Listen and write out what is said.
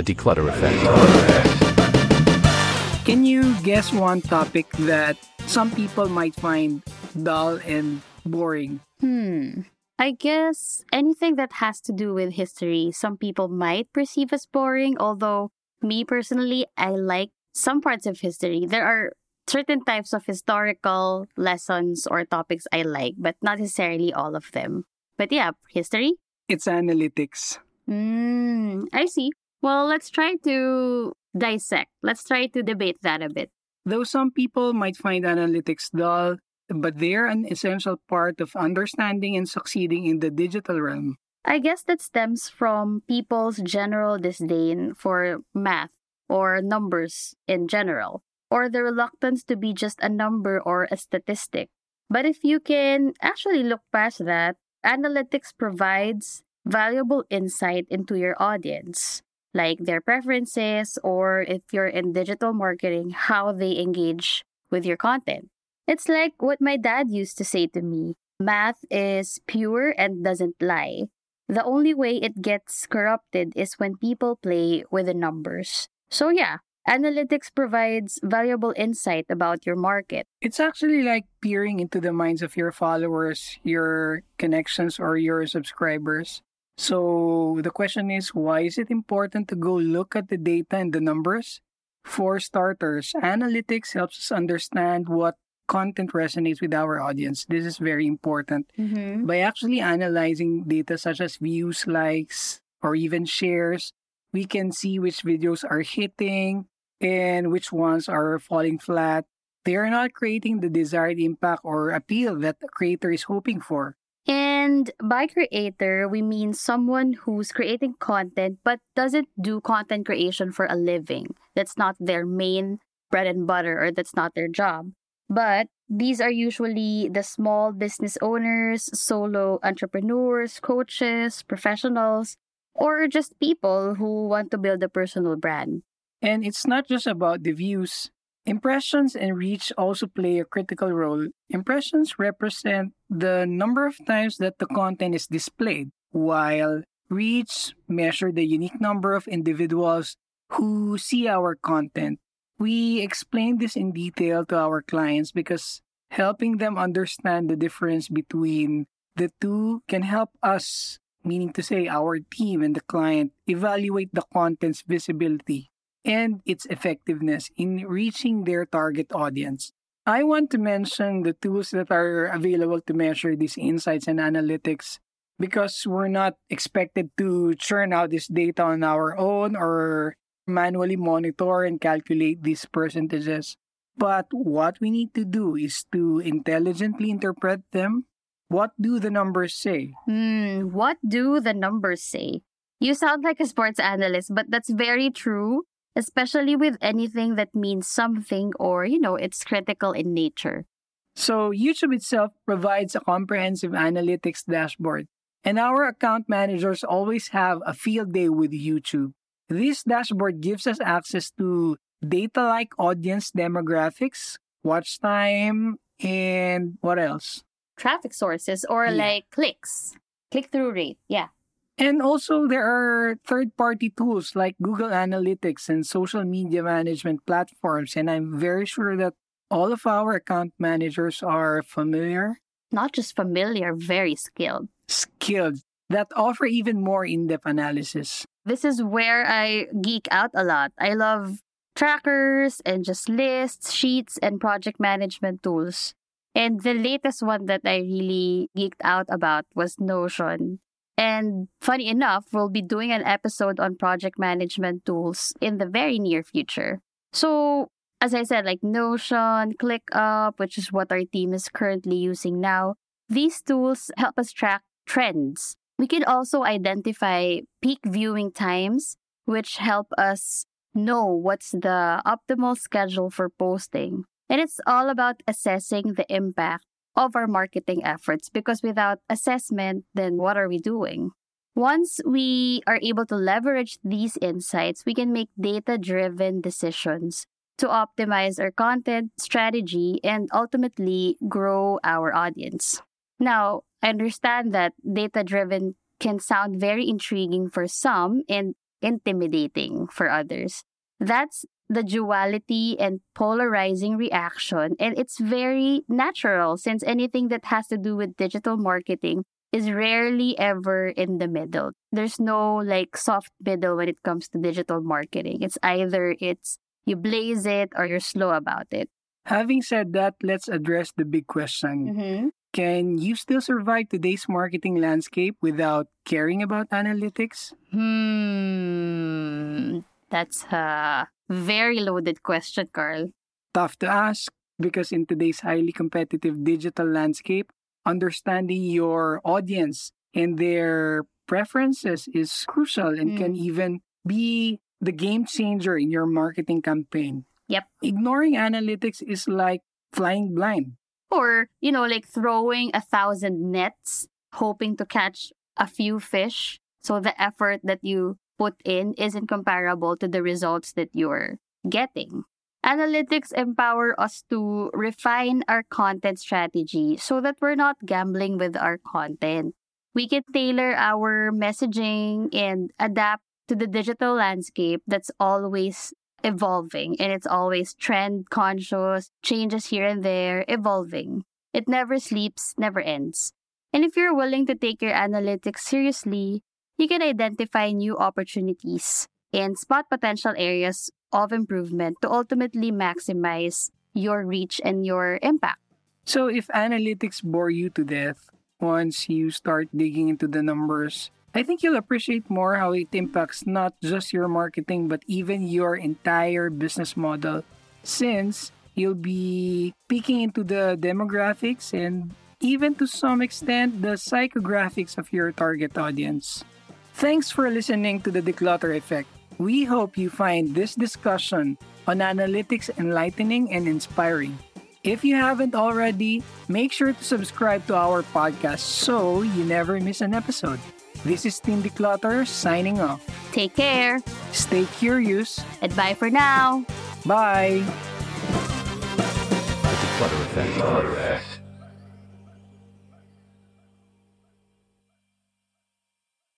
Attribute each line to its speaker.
Speaker 1: The Dklutr effect.
Speaker 2: Can you guess one topic that some people might find dull and boring?
Speaker 3: Hmm. I guess anything that has to do with history, some people might perceive as boring, although me personally, I like some parts of history. There are certain types of historical lessons or topics I like, but not necessarily all of them. But yeah, history?
Speaker 2: It's analytics.
Speaker 3: Hmm. I see. Well, let's try to dissect. Let's try to debate that a bit.
Speaker 2: Though some people might find analytics dull, but they're an essential part of understanding and succeeding in the digital realm.
Speaker 3: I guess that stems from people's general disdain for math or numbers in general, or the reluctance to be just a number or a statistic. But if you can actually look past that, analytics provides valuable insight into your audience like their preferences, or if you're in digital marketing, how they engage with your content. It's like what my dad used to say to me math is pure and doesn't lie. The only way it gets corrupted is when people play with the numbers. So, yeah, analytics provides valuable insight about your market.
Speaker 2: It's actually like peering into the minds of your followers, your connections, or your subscribers. So the question is why is it important to go look at the data and the numbers? For starters, analytics helps us understand what content resonates with our audience. This is very important.
Speaker 3: Mm-hmm.
Speaker 2: By actually analyzing data such as views, likes, or even shares, we can see which videos are hitting and which ones are falling flat. They are not creating the desired impact or appeal that the creator is hoping for.
Speaker 3: And by creator, we mean someone who's creating content but doesn't do content creation for a living. That's not their main bread and butter or that's not their job. But these are usually the small business owners, solo entrepreneurs, coaches, professionals, or just people who want to build a personal brand.
Speaker 2: And it's not just about the views. Impressions and reach also play a critical role. Impressions represent the number of times that the content is displayed, while reach measure the unique number of individuals who see our content. We explain this in detail to our clients because helping them understand the difference between the two can help us, meaning to say our team and the client, evaluate the content's visibility and its effectiveness in reaching their target audience. I want to mention the tools that are available to measure these insights and analytics because we're not expected to churn out this data on our own or manually monitor and calculate these percentages. But what we need to do is to intelligently interpret them. What do the numbers say?
Speaker 3: Hmm, what do the numbers say? You sound like a sports analyst, but that's very true especially with anything that means something or, you know, it's critical in nature.
Speaker 2: So, YouTube itself provides a comprehensive analytics dashboard, and our account managers always have a field day with YouTube. This dashboard gives us access to data like audience demographics, watch time, and what else?
Speaker 3: Traffic sources or yeah. like clicks, click through rate. Yeah.
Speaker 2: And also, there are third party tools like Google Analytics and social media management platforms. And I'm very sure that all of our account managers are familiar.
Speaker 3: Not just familiar, very skilled.
Speaker 2: Skilled that offer even more in depth analysis.
Speaker 3: This is where I geek out a lot. I love trackers and just lists, sheets, and project management tools. And the latest one that I really geeked out about was Notion. And funny enough, we'll be doing an episode on project management tools in the very near future. So, as I said, like Notion, ClickUp, which is what our team is currently using now, these tools help us track trends. We can also identify peak viewing times, which help us know what's the optimal schedule for posting. And it's all about assessing the impact of our marketing efforts because without assessment, then what are we doing? Once we are able to leverage these insights, we can make data driven decisions to optimize our content strategy and ultimately grow our audience. Now, I understand that data driven can sound very intriguing for some, and intimidating for others. That's the duality and polarizing reaction. And it's very natural since anything that has to do with digital marketing is rarely ever in the middle. There's no like soft middle when it comes to digital marketing. It's either it's you blaze it or you're slow about it.
Speaker 2: Having said that, let's address the big question.
Speaker 3: Mm-hmm.
Speaker 2: Can you still survive today's marketing landscape without caring about analytics?
Speaker 3: Hmm. That's a very loaded question, Carl.
Speaker 2: Tough to ask because in today's highly competitive digital landscape, understanding your audience and their preferences is crucial and
Speaker 3: Mm.
Speaker 2: can even be the game changer in your marketing campaign.
Speaker 3: Yep.
Speaker 2: Ignoring analytics is like flying blind.
Speaker 3: Or, you know, like throwing a thousand nets, hoping to catch a few fish. So the effort that you put in isn't comparable to the results that you're getting. Analytics empower us to refine our content strategy so that we're not gambling with our content. We can tailor our messaging and adapt to the digital landscape that's always evolving and it's always trend conscious, changes here and there, evolving. It never sleeps, never ends. And if you're willing to take your analytics seriously, you can identify new opportunities and spot potential areas of improvement to ultimately maximize your reach and your impact.
Speaker 2: So if analytics bore you to death once you start digging into the numbers, I think you'll appreciate more how it impacts not just your marketing but even your entire business model since you'll be peeking into the demographics and even to some extent the psychographics of your target audience. Thanks for listening to the Dklutr Effect. We hope you find this discussion on analytics enlightening and inspiring. If you haven't already, make sure to subscribe to our podcast so you never miss an episode. This is Team Dklutr signing off.
Speaker 3: Take care
Speaker 2: Stay curious.
Speaker 3: and bye for now.
Speaker 2: Bye.
Speaker 1: Dklutr Effect.